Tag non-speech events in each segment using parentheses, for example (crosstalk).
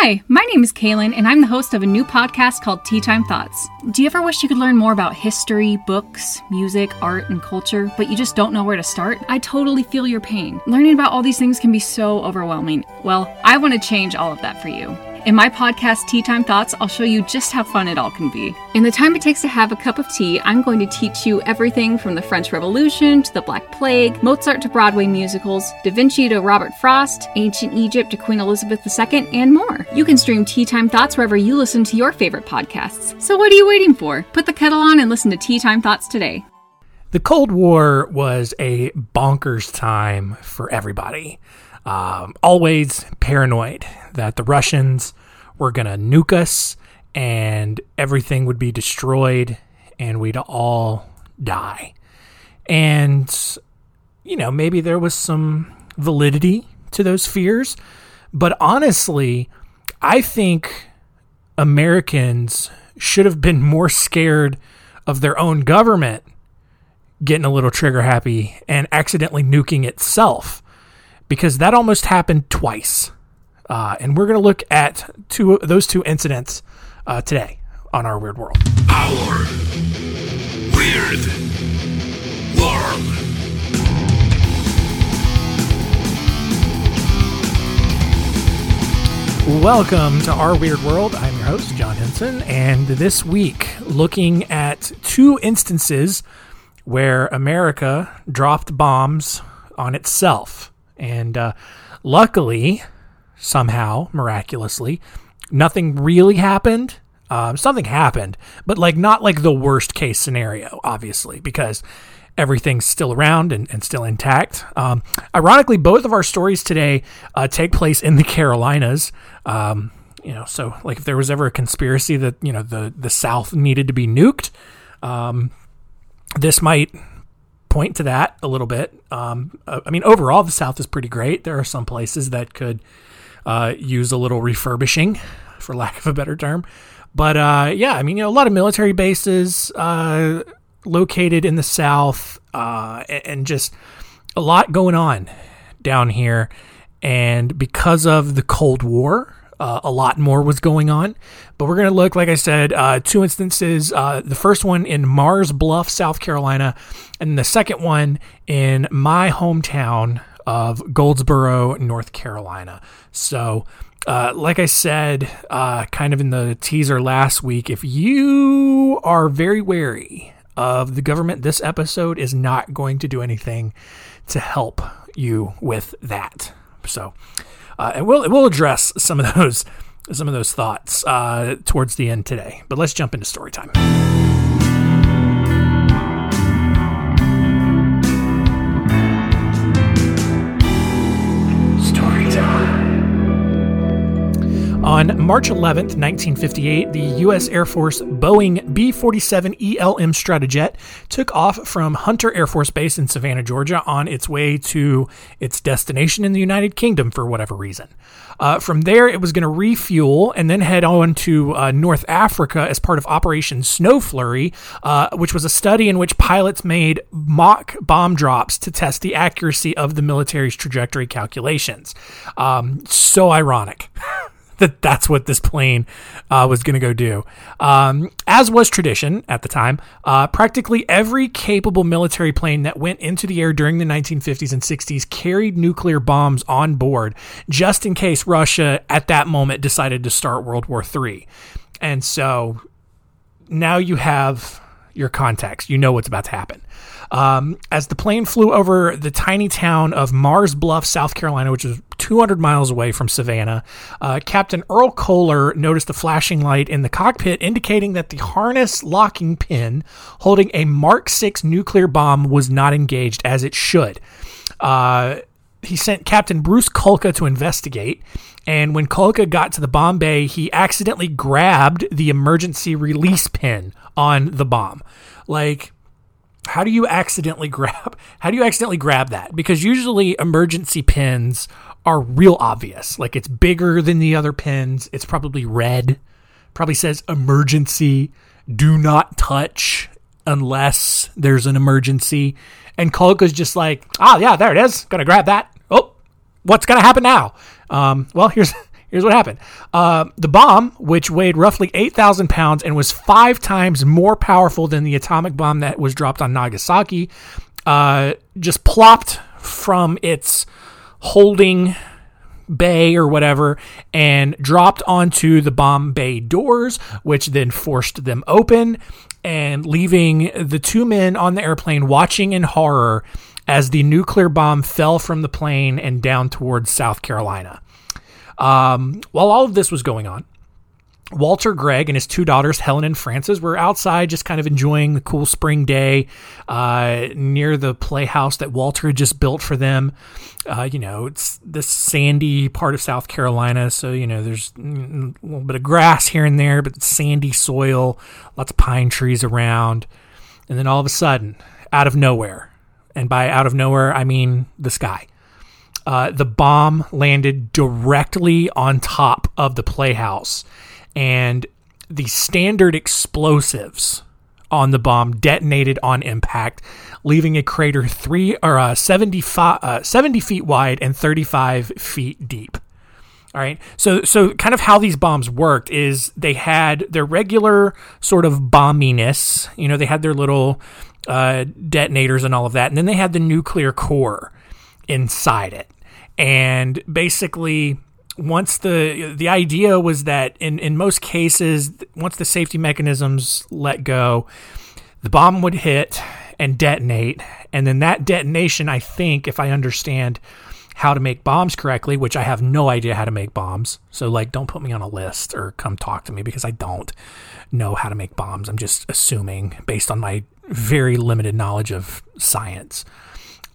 Hi, my name is Kaylin, and I'm the host of a new podcast called Tea Time Thoughts. Do you ever wish you could learn more about history, books, music, art, and culture, but you just don't know where to start? I totally feel your pain. Learning about all these things can be so overwhelming. Well, I want to change all of that for you. In my podcast, Tea Time Thoughts, I'll show you just how fun it all can be. In the time it takes to have a cup of tea, I'm going to teach you everything from the French Revolution to the Black Plague, Mozart to Broadway musicals, Da Vinci to Robert Frost, ancient Egypt to Queen Elizabeth II, and more. You can stream Tea Time Thoughts wherever you listen to your favorite podcasts. So what are you waiting for? Put the kettle on and listen to Tea Time Thoughts today. The Cold War was a bonkers time for everybody. Um, always paranoid that the Russians were going to nuke us and everything would be destroyed and we'd all die. And, you know, maybe there was some validity to those fears. But honestly, I think Americans should have been more scared of their own government getting a little trigger happy and accidentally nuking itself because that almost happened twice. Uh, and we're going to look at two those two incidents uh, today on our weird world. Our weird world. Welcome to Our Weird World. I'm your host, John Henson, and this week looking at two instances where America dropped bombs on itself. And uh, luckily, somehow, miraculously, nothing really happened. Um, something happened, but like not like the worst case scenario, obviously, because everything's still around and, and still intact. Um, ironically, both of our stories today uh, take place in the Carolinas. Um, you know, so like if there was ever a conspiracy that you know the the South needed to be nuked, um, this might point to that a little bit. Um, uh, I mean, overall, the South is pretty great. There are some places that could uh, use a little refurbishing, for lack of a better term. But uh, yeah, I mean, you know, a lot of military bases uh, located in the South, uh, and just a lot going on down here. And because of the Cold War, uh, a lot more was going on. But we're going to look, like I said, uh, two instances. Uh, the first one in Mars Bluff, South Carolina, and the second one in my hometown of Goldsboro, North Carolina. So, uh, like I said, uh, kind of in the teaser last week, if you are very wary of the government, this episode is not going to do anything to help you with that. So, uh, and we'll we'll address some of (laughs) those some of those thoughts uh, towards the end today. But let's jump into story time. On March 11, 1958, the U.S. Air Force Boeing B 47 ELM Stratojet took off from Hunter Air Force Base in Savannah, Georgia, on its way to its destination in the United Kingdom for whatever reason. Uh, from there, it was going to refuel and then head on to uh, North Africa as part of Operation Snow Flurry, uh, which was a study in which pilots made mock bomb drops to test the accuracy of the military's trajectory calculations. Um, so ironic. (laughs) that that's what this plane uh, was going to go do. Um, as was tradition at the time, uh, practically every capable military plane that went into the air during the 1950s and 60s carried nuclear bombs on board just in case Russia at that moment decided to start World War III. And so now you have your context. You know what's about to happen. Um, as the plane flew over the tiny town of Mars Bluff, South Carolina, which is 200 miles away from Savannah, uh, Captain Earl Koehler noticed a flashing light in the cockpit indicating that the harness locking pin holding a Mark 6 nuclear bomb was not engaged as it should. Uh, he sent Captain Bruce Kulka to investigate. And when Kulka got to the bomb bay, he accidentally grabbed the emergency release pin on the bomb. Like, how do you accidentally (laughs) grab how do you accidentally grab that? Because usually emergency pins are real obvious. Like it's bigger than the other pins. It's probably red. Probably says emergency. Do not touch unless there's an emergency. And Kulka's just like oh yeah there it is. Gonna grab that. Oh what's gonna happen now? Um, well here's Here's what happened. Uh, the bomb, which weighed roughly 8,000 pounds and was five times more powerful than the atomic bomb that was dropped on Nagasaki, uh, just plopped from its holding bay or whatever and dropped onto the bomb bay doors, which then forced them open and leaving the two men on the airplane watching in horror as the nuclear bomb fell from the plane and down towards South Carolina. Um, while all of this was going on, Walter Gregg and his two daughters, Helen and Frances, were outside just kind of enjoying the cool spring day uh, near the playhouse that Walter had just built for them. Uh, you know, it's the sandy part of South Carolina, so, you know, there's a little bit of grass here and there, but sandy soil, lots of pine trees around. And then all of a sudden, out of nowhere, and by out of nowhere, I mean the sky. Uh, the bomb landed directly on top of the playhouse and the standard explosives on the bomb detonated on impact, leaving a crater three or uh, 75, uh, 70 feet wide and 35 feet deep. All right. So, so kind of how these bombs worked is they had their regular sort of bombiness. You know, they had their little uh, detonators and all of that, and then they had the nuclear core inside it. And basically, once the the idea was that in in most cases once the safety mechanisms let go the bomb would hit and detonate. And then that detonation i think if i understand how to make bombs correctly which i have no idea how to make bombs so like don't put me on a list or come talk to me because i don't know how to make bombs. I'm just assuming based on my very limited knowledge of science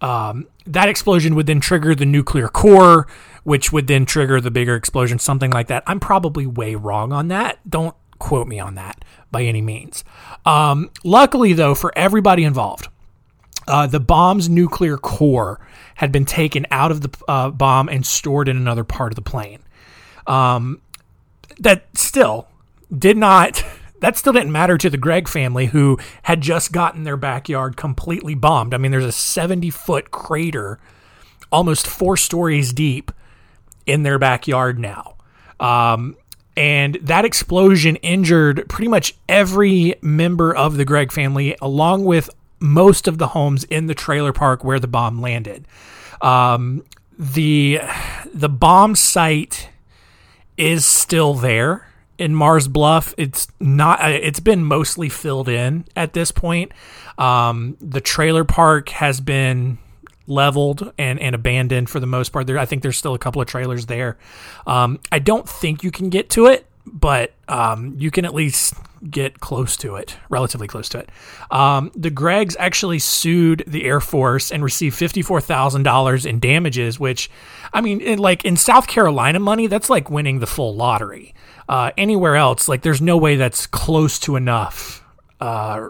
um, that explosion would then trigger the nuclear core which would then trigger the bigger explosion, something like that. I'm probably way wrong on that. Don't quote me on that by any means. Um, luckily, though, for everybody involved, uh, the bomb's nuclear core had been taken out of the uh, bomb and stored in another part of the plane. Um, that still did not. (laughs) That still didn't matter to the Gregg family, who had just gotten their backyard completely bombed. I mean, there's a 70 foot crater, almost four stories deep, in their backyard now. Um, and that explosion injured pretty much every member of the Gregg family, along with most of the homes in the trailer park where the bomb landed. Um, the the bomb site is still there in Mars Bluff. It's not. Uh, it's been mostly filled in at this point. Um, the trailer park has been leveled and, and abandoned for the most part. There, I think there's still a couple of trailers there. Um, I don't think you can get to it, but um, you can at least get close to it, relatively close to it. Um, the Greggs actually sued the Air Force and received fifty-four thousand dollars in damages, which, I mean, in, like in South Carolina money, that's like winning the full lottery. Uh, anywhere else, like there's no way that's close to enough, uh,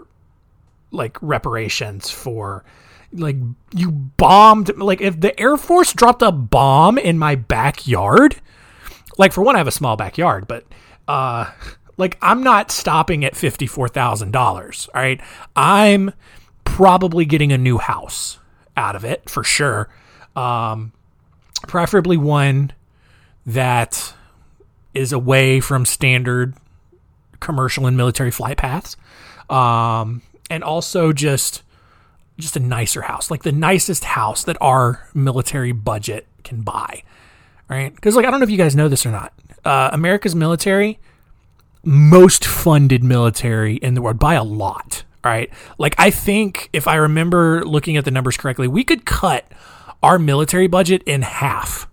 like reparations for like you bombed like if the air force dropped a bomb in my backyard like for one i have a small backyard but uh like i'm not stopping at $54000 all right i'm probably getting a new house out of it for sure um preferably one that is away from standard commercial and military flight paths um and also just just a nicer house, like the nicest house that our military budget can buy. Right? Because, like, I don't know if you guys know this or not. Uh, America's military, most funded military in the world by a lot. Right? Like, I think if I remember looking at the numbers correctly, we could cut our military budget in half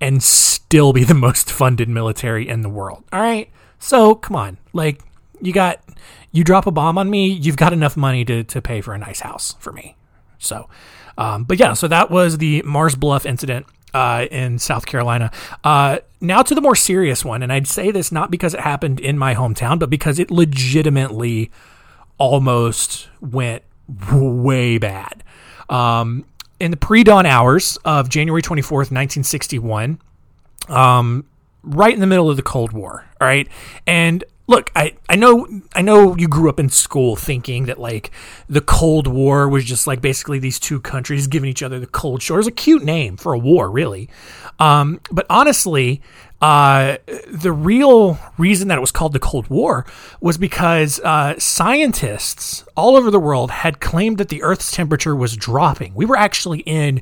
and still be the (laughs) most funded military in the world. All right. So, come on. Like, you got you drop a bomb on me, you've got enough money to, to pay for a nice house for me. So, um, but yeah, so that was the Mars Bluff incident uh, in South Carolina. Uh, now to the more serious one, and I'd say this not because it happened in my hometown, but because it legitimately almost went way bad. Um, in the pre-dawn hours of January 24th, 1961, um, right in the middle of the Cold War, all right, and look, I, I know I know you grew up in school thinking that like the Cold War was just like basically these two countries giving each other the cold shoulder. It's a cute name for a war, really. Um, but honestly, Uh, the real reason that it was called the Cold War was because uh, scientists all over the world had claimed that the Earth's temperature was dropping. We were actually in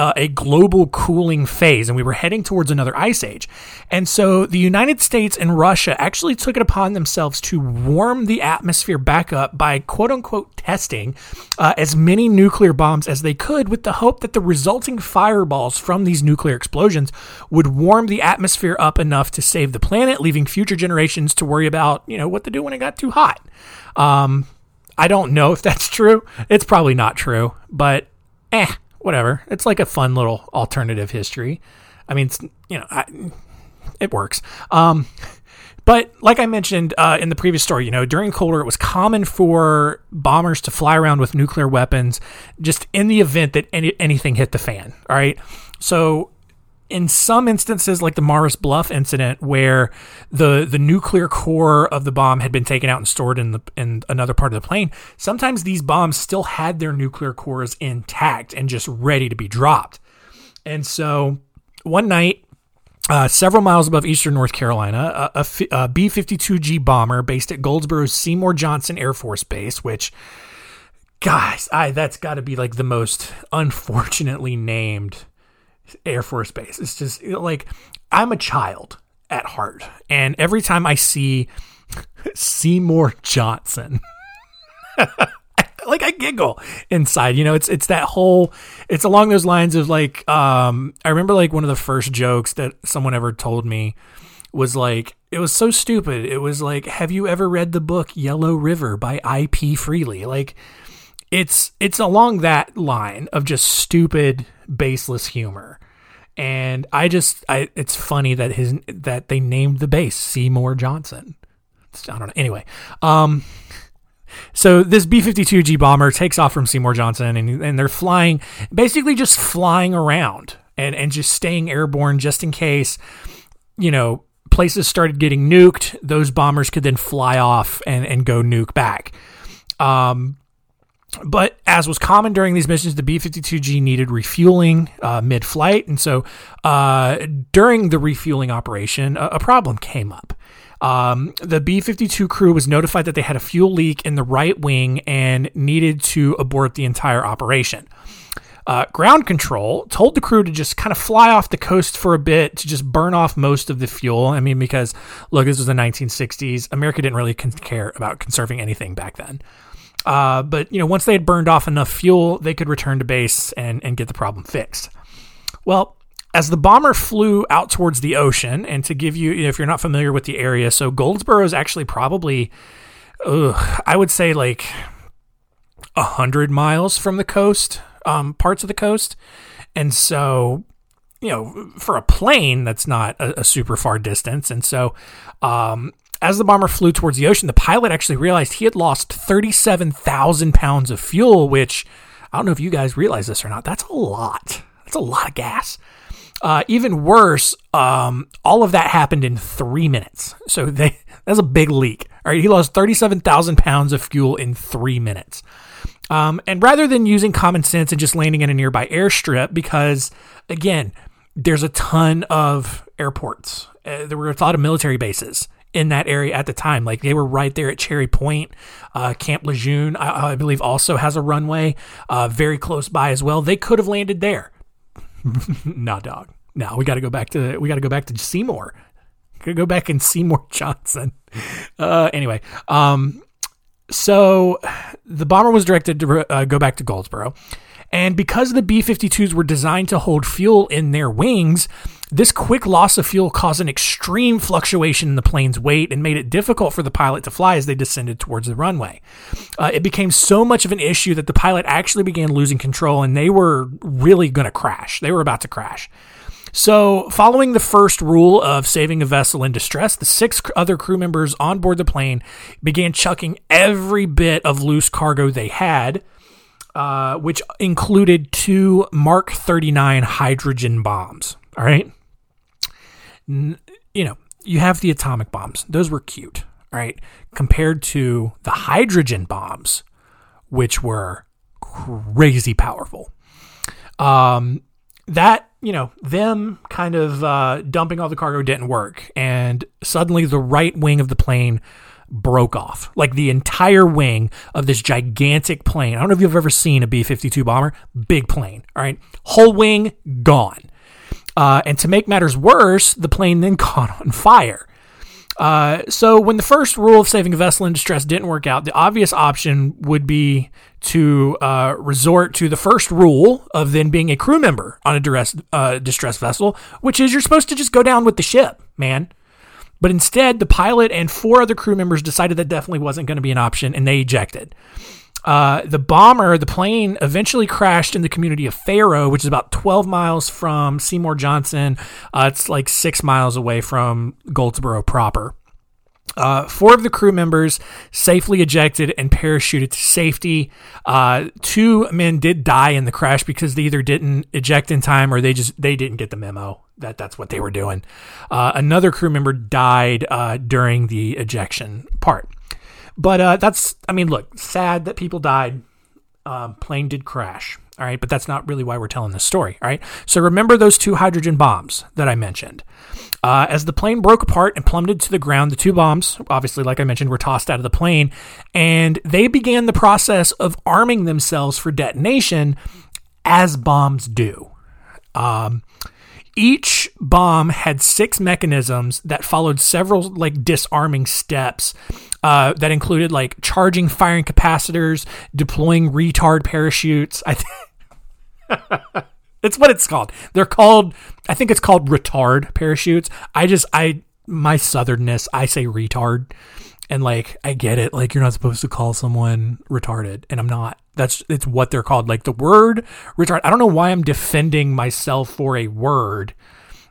uh, a global cooling phase and we were heading towards another ice age. And so the United States and Russia actually took it upon themselves to warm the atmosphere back up by quote unquote testing uh, as many nuclear bombs as they could with the hope that the resulting fireballs from these nuclear explosions would warm the atmosphere up enough to save the planet, leaving future generations to worry about, you know, what to do when it got too hot. Um, I don't know if that's true. It's probably not true, but eh, whatever. It's like a fun little alternative history. I mean, you know, I, it works. Um, but like I mentioned uh, in the previous story, you know, during Cold War, it was common for bombers to fly around with nuclear weapons, just in the event that any, anything hit the fan. All right, so in some instances, like the Mars Bluff incident, where the the nuclear core of the bomb had been taken out and stored in the in another part of the plane, sometimes these bombs still had their nuclear cores intact and just ready to be dropped. And so, one night, uh, several miles above eastern North Carolina, a B 52G bomber based at Goldsboro's Seymour Johnson Air Force Base, which, guys, I that's got to be like the most unfortunately named Air Force Base. It's just like I'm a child at heart, and every time I see (laughs) Seymour Johnson. (laughs) like I giggle inside, you know. It's it's that whole. It's along those lines of like. Um, I remember like one of the first jokes that someone ever told me was like it was so stupid. It was like, have you ever read the book Yellow River by I.P. Freely? Like, it's it's along that line of just stupid, baseless humor. And I just, I, it's funny that his that they named the base Seymour Johnson. I don't know. Anyway, um, so this B-52G bomber takes off from Seymour Johnson, and and they're flying, basically just flying around and and just staying airborne just in case, you know, places started getting nuked. Those bombers could then fly off and and go nuke back. Um, but as was common during these missions, the B 52G needed refueling uh, mid flight. And so uh, during the refueling operation, a, a problem came up. Um, the B 52 crew was notified that they had a fuel leak in the right wing and needed to abort the entire operation. Uh, ground control told the crew to just kind of fly off the coast for a bit to just burn off most of the fuel. I mean, because look, this was the 1960s. America didn't really care about conserving anything back then. Uh, but you know, once they had burned off enough fuel, they could return to base and, and get the problem fixed. Well, as the bomber flew out towards the ocean, and to give you, if you're not familiar with the area, so Goldsboro is actually probably, ugh, I would say like a hundred miles from the coast, um, parts of the coast, and so you know, for a plane, that's not a, a super far distance, and so um, as the bomber flew towards the ocean, the pilot actually realized he had lost 37,000 pounds of fuel, which I don't know if you guys realize this or not. That's a lot. That's a lot of gas. Uh, even worse, um, all of that happened in three minutes. So they, (laughs) that's a big leak. All right, he lost 37,000 pounds of fuel in three minutes. Um, and rather than using common sense and just landing in a nearby airstrip, because again, there's a ton of airports. Uh, there were a lot of military bases in that area at the time. Like they were right there at Cherry Point. Uh, Camp Lejeune, I, I, believe, also has a runway uh, very close by as well. They could have landed there. (laughs) nah, dog. Now we got to go back to we got to go back to Seymour. Could go back and Seymour (laughs) Johnson. Uh, anyway, um, so the bomber was directed to uh, go back to Goldsboro. And because the B 52s were designed to hold fuel in their wings, this quick loss of fuel caused an extreme fluctuation in the plane's weight and made it difficult for the pilot to fly as they descended towards the runway. Uh, it became so much of an issue that the pilot actually began losing control and they were really going to crash. They were about to crash. So, following the first rule of saving a vessel in distress, the six other crew members on board the plane began chucking every bit of loose cargo they had uh, which included two Mark 39 hydrogen bombs. All right. N- you know, you have the atomic bombs, those were cute. All right. Compared to the hydrogen bombs, which were crazy powerful. Um, that you know them kind of uh, dumping all the cargo didn't work, and suddenly the right wing of the plane broke off. Like the entire wing of this gigantic plane. I don't know if you've ever seen a B 52 bomber, big plane. All right. Whole wing gone. Uh, and to make matters worse, the plane then (laughs) caught on fire. Uh, so when the first rule of saving a vessel in distress didn't work out, the obvious option would be to uh, resort to the first rule of then being a crew member on a duress, uh, distress vessel, which is you're supposed to just go down with the ship, man. But instead, the pilot and four other crew members decided that definitely wasn't going to be an option, and they ejected. Uh, the bomber, the plane, eventually crashed in the community of Faro, which is about 12 miles from Seymour Johnson. Uh, it's like six miles away from Goldsboro proper. Uh, four of the crew members safely ejected and parachuted to safety. Uh, two men did die in the crash because they either didn't eject in time or they just they didn't get the memo that that's what they were doing. Uh, another crew member died uh, during the ejection part. But uh, that's, I mean, look, sad that people died. Um, plane did crash. All right, but that's not really why we're telling this story. All right, so remember those two hydrogen bombs that I mentioned. Uh, as the plane broke apart and plummeted to the ground, the two bombs, obviously, like I mentioned, were tossed out of the plane, and they began the process of arming themselves for detonation, as bombs do. Um, each bomb had six mechanisms that followed several like disarming steps uh, that included like charging firing capacitors, deploying retard parachutes. I (laughs) it's what it's called. They're called. I think it's called retard parachutes. I just I my southernness. I say retard, and like I get it. Like you're not supposed to call someone retarded, and I'm not. That's it's what they're called. Like the word retard. I don't know why I'm defending myself for a word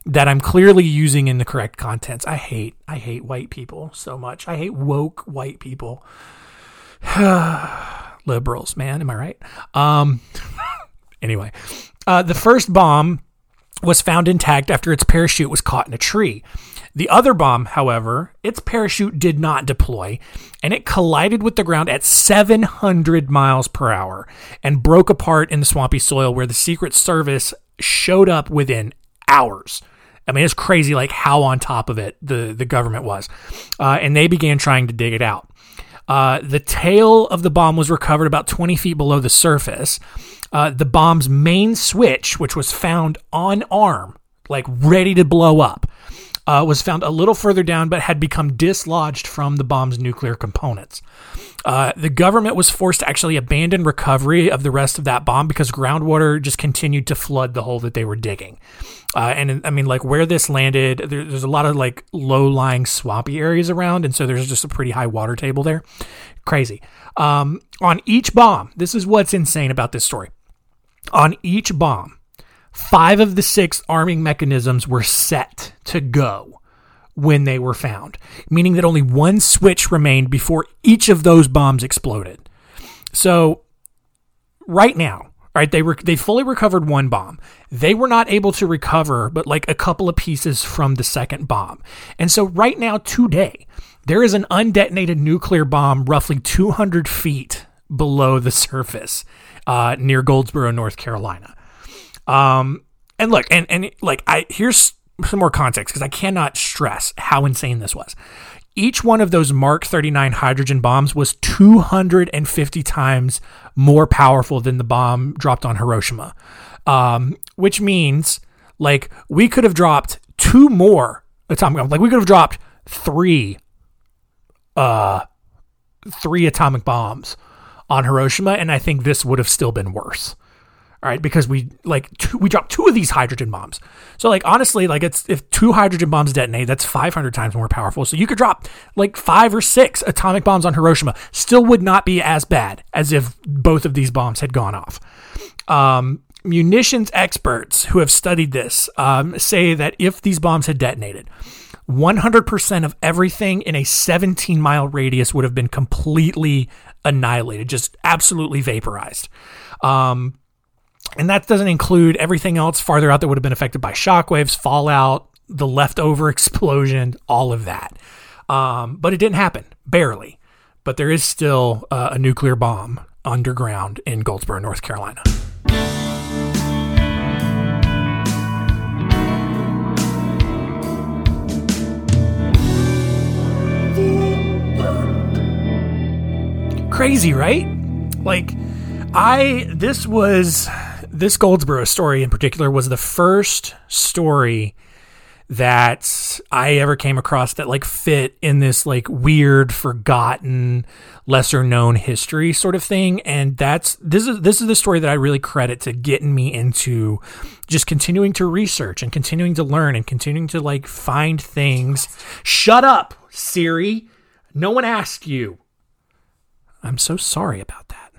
that I'm clearly using in the correct contents. I hate I hate white people so much. I hate woke white people. (sighs) Liberals, man, am I right? Um (laughs) anyway, uh, the first bomb was found intact after its parachute was caught in a tree. The other bomb, however, its parachute did not deploy, and it collided with the ground at 700 miles per hour and broke apart in the swampy soil where the Secret Service showed up within hours. I mean, it's crazy, like how on top of it the the government was, uh, and they began trying to dig it out. Uh, the tail of the bomb was recovered about 20 feet below the surface. Uh, the bomb's main switch, which was found on arm, like ready to blow up, uh, was found a little further down but had become dislodged from the bomb's nuclear components. Uh, the government was forced to actually abandon recovery of the rest of that bomb because groundwater just continued to flood the hole that they were digging. Uh, and I mean, like where this landed, there, there's a lot of like low lying swampy areas around. And so there's just a pretty high water table there. Crazy. Um, on each bomb, this is what's insane about this story. On each bomb, five of the six arming mechanisms were set to go when they were found, meaning that only one switch remained before each of those bombs exploded. So, right now, right, they were they fully recovered one bomb. They were not able to recover but like a couple of pieces from the second bomb. And so right now today, there is an undetonated nuclear bomb roughly 200 feet below the surface uh, near Goldsboro, North Carolina. Um, and look, and and like I here's some more context because I cannot stress how insane this was. Each one of those Mark 39 hydrogen bombs was 250 times more powerful than the bomb dropped on Hiroshima, um, which means like we could have dropped two more atomic bombs. Like we could have dropped three, uh, three atomic bombs on Hiroshima, and I think this would have still been worse. All right, because we like two, we dropped two of these hydrogen bombs. So like honestly, like it's if two hydrogen bombs detonate, that's 500 times more powerful. So you could drop like five or six atomic bombs on Hiroshima, still would not be as bad as if both of these bombs had gone off. Um, munitions experts who have studied this um, say that if these bombs had detonated, 100% of everything in a 17 mile radius would have been completely annihilated, just absolutely vaporized. Um, and that doesn't include everything else farther out that would have been affected by shockwaves, fallout, the leftover (laughs) explosion, all of that. Um, but it didn't happen, barely. But there is still uh, a nuclear bomb underground in Goldsboro, North Carolina. Crazy, right? Like, I, this was this Goldsboro story in particular was the first story that I ever came across that like fit in this like weird, forgotten, lesser known history sort of thing. And that's this is this is the story that I really credit to getting me into just continuing to research and continuing to learn and continuing to like find things. Shut up, Siri. No one asked you. I'm so sorry about that.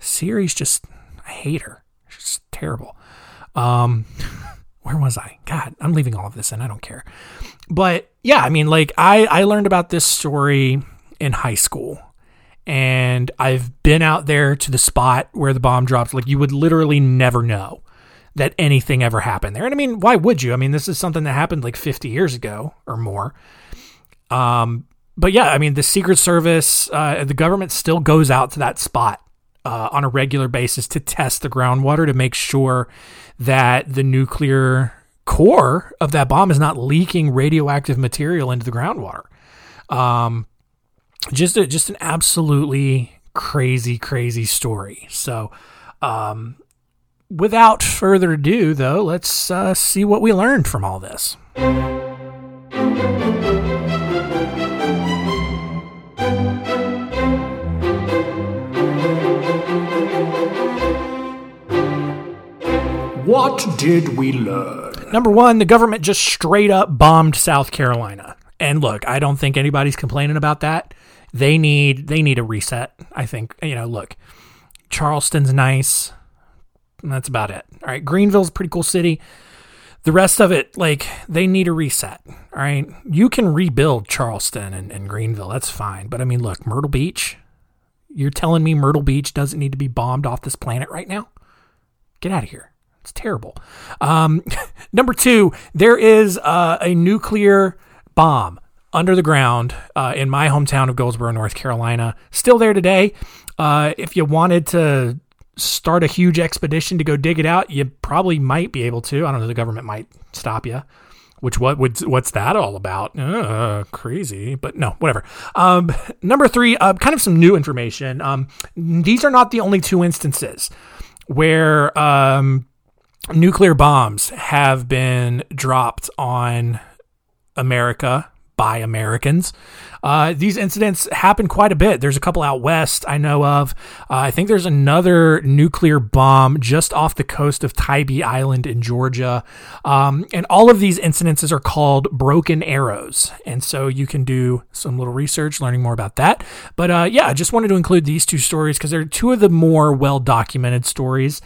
Siri's just I hate her. She's terrible. Um (laughs) where was I? God, I'm leaving all of this in. I don't care. But yeah, I mean, like I I learned about this story in high school, and I've been out there to the spot where the bomb dropped. Like you would literally never know that anything ever happened there. And I mean, why would you? I mean, this is something that happened like 50 years ago or more. Um, but yeah, I mean, the Secret Service, uh, the government still goes out to that spot uh, on a regular basis to test the groundwater to make sure that the nuclear core of that bomb is not leaking radioactive material into the groundwater. Um, just a, just an absolutely crazy, crazy story. So, um, without further ado, though, let's uh, see what we learned from all this. What did we learn? Number one, the government just straight up bombed South Carolina. And look, I don't think anybody's complaining about that. They need they need a reset. I think you know. Look, Charleston's nice. That's about it. All right, Greenville's a pretty cool city. The rest of it, like, they need a reset. All right, you can rebuild Charleston and, and Greenville. That's fine. But I mean, look, Myrtle Beach. You're telling me Myrtle Beach doesn't need to be bombed off this planet right now? Get out of here. It's terrible. Um, (laughs) number two, there is uh, a nuclear bomb under the ground uh, in my hometown of Goldsboro, North Carolina. Still there today. Uh, if you wanted to start a huge expedition to go dig it out, you probably might be able to. I don't know. The government might stop you. Which what would what's that all about? Uh, crazy, but no, whatever. Um, (laughs) number three, uh, kind of some new information. Um, these are not the only two instances where um, nuclear bombs have been dropped on America by Americans. Uh, these incidents happen quite a bit. There's a couple out west I know of. Uh, I think there's another nuclear bomb just off the coast of Tybee Island in Georgia. Um, and all of these incidences are called broken arrows. And so you can do some little research learning more about that. But uh, yeah, I just wanted to include these two stories because they're two of the more well documented stories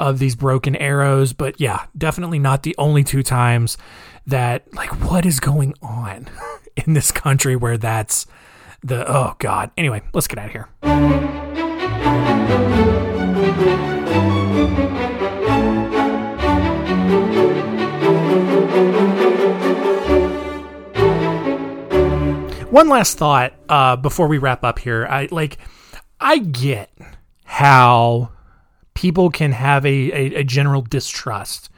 of these broken arrows. But yeah, definitely not the only two times that like what is going on (laughs) in this country where that's the oh god. Anyway, let's get out of here. One last thought uh, before we wrap up here. I like I get how people can have a, a, a general distrust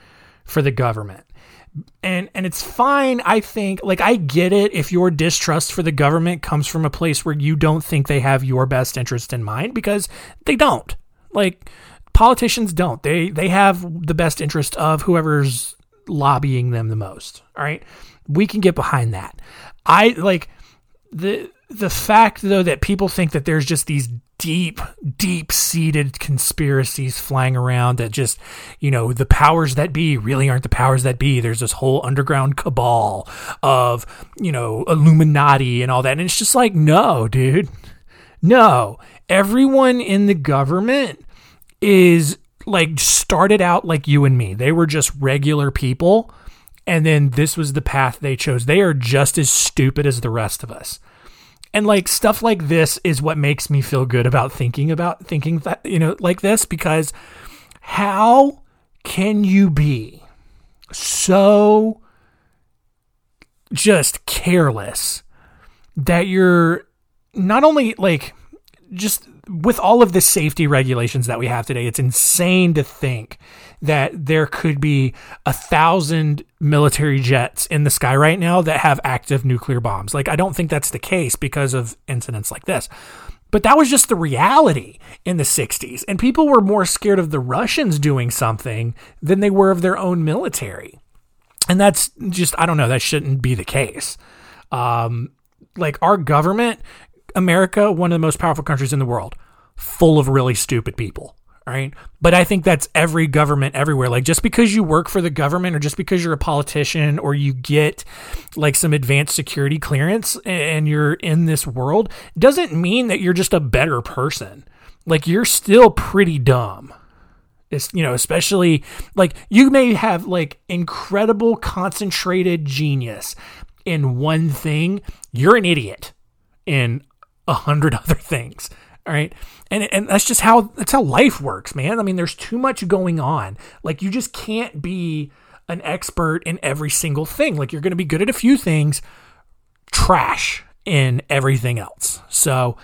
for the government. And and it's fine i think like i get it if your distrust for the government comes from a place where you don't think they have your best interest in mind because they don't. Like politicians don't. They they have the best interest of whoever's lobbying them the most all right? We can get behind that. I like the the fact though that people think that there's just these deep, deep seated conspiracies flying around that just, you know, the powers that be really aren't the powers that be. There's this whole underground cabal of, you know, Illuminati and all that. And it's just like, no, dude. No. Everyone in the government is like started out like you and me. They were just regular people. And then this was the path they chose. They are just as stupid as the rest of us. And like stuff like this is what makes me feel good about thinking about thinking that, you know, like this because how can you be so just careless that you're not only like just with all of the safety regulations that we have today, it's insane to think that there could be a thousand military jets in the sky right now that have active nuclear bombs. Like, I don't think that's the case because of incidents like this. But that was just the reality in the 60s. And people were more scared of the Russians doing something than they were of their own military. And that's just, I don't know, that shouldn't be the case. Um, like our government, America, one of the most powerful countries in the world, full of really stupid people right? But I think that's every government everywhere. Like just because you work for the government or just because you're a politician or you get like some advanced security clearance and you're in this world doesn't mean that you're just a better person. Like you're still pretty dumb. It's, you know, especially like you may have like incredible concentrated genius in one thing. You're an idiot in a hundred (laughs) other things. All right. And and that's just how that's how life works, man. I mean, there's too much going on. Like you just can't be an expert in every single thing. Like you're going to be good at a few things, trash in everything else. So,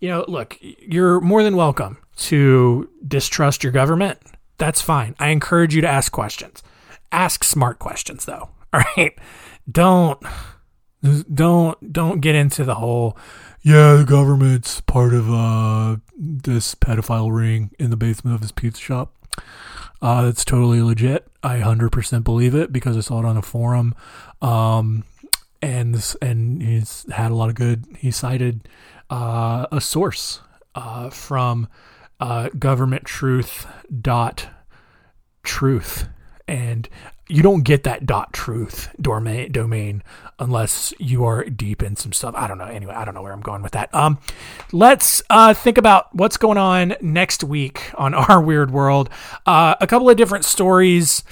you know, look, you're more than welcome to distrust your government. That's fine. I encourage you to ask questions. Ask smart questions though. (laughs) All right? Don't don't don't get into the whole yeah, the government's part of uh, this pedophile ring in the basement of his pizza shop. Uh, that's totally legit. I 100% believe it because I saw it on a forum. Um, and this, and he's had a lot of good. He cited uh, a source uh, from uh, truth and you don't get that dot truth domain unless you are deep in some stuff. I don't know. Anyway, I don't know where I'm going with that. Um, let's uh, think about what's going on next week on (laughs) our weird world. Uh, a couple of different stories.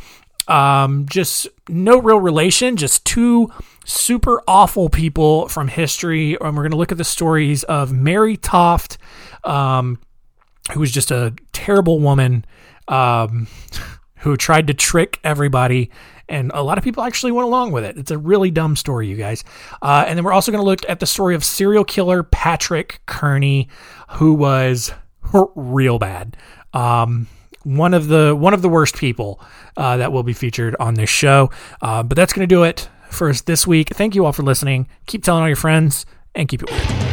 Um, just no real relation. Just two super awful people from history. And we're going to look at the stories of Mary Toft, um, who was just a terrible woman. Um, (laughs) who tried to trick everybody. And a lot of people actually went along with it. It's a really dumb story, you guys. Uh, and then we're also going to look at the story of serial killer Patrick Kearney, who was (laughs) real bad. Um, one of the one of the worst people uh, that will be featured on this show. Uh, but that's going to do it for us this week. Thank you all for listening. Keep telling all your friends and keep it weird.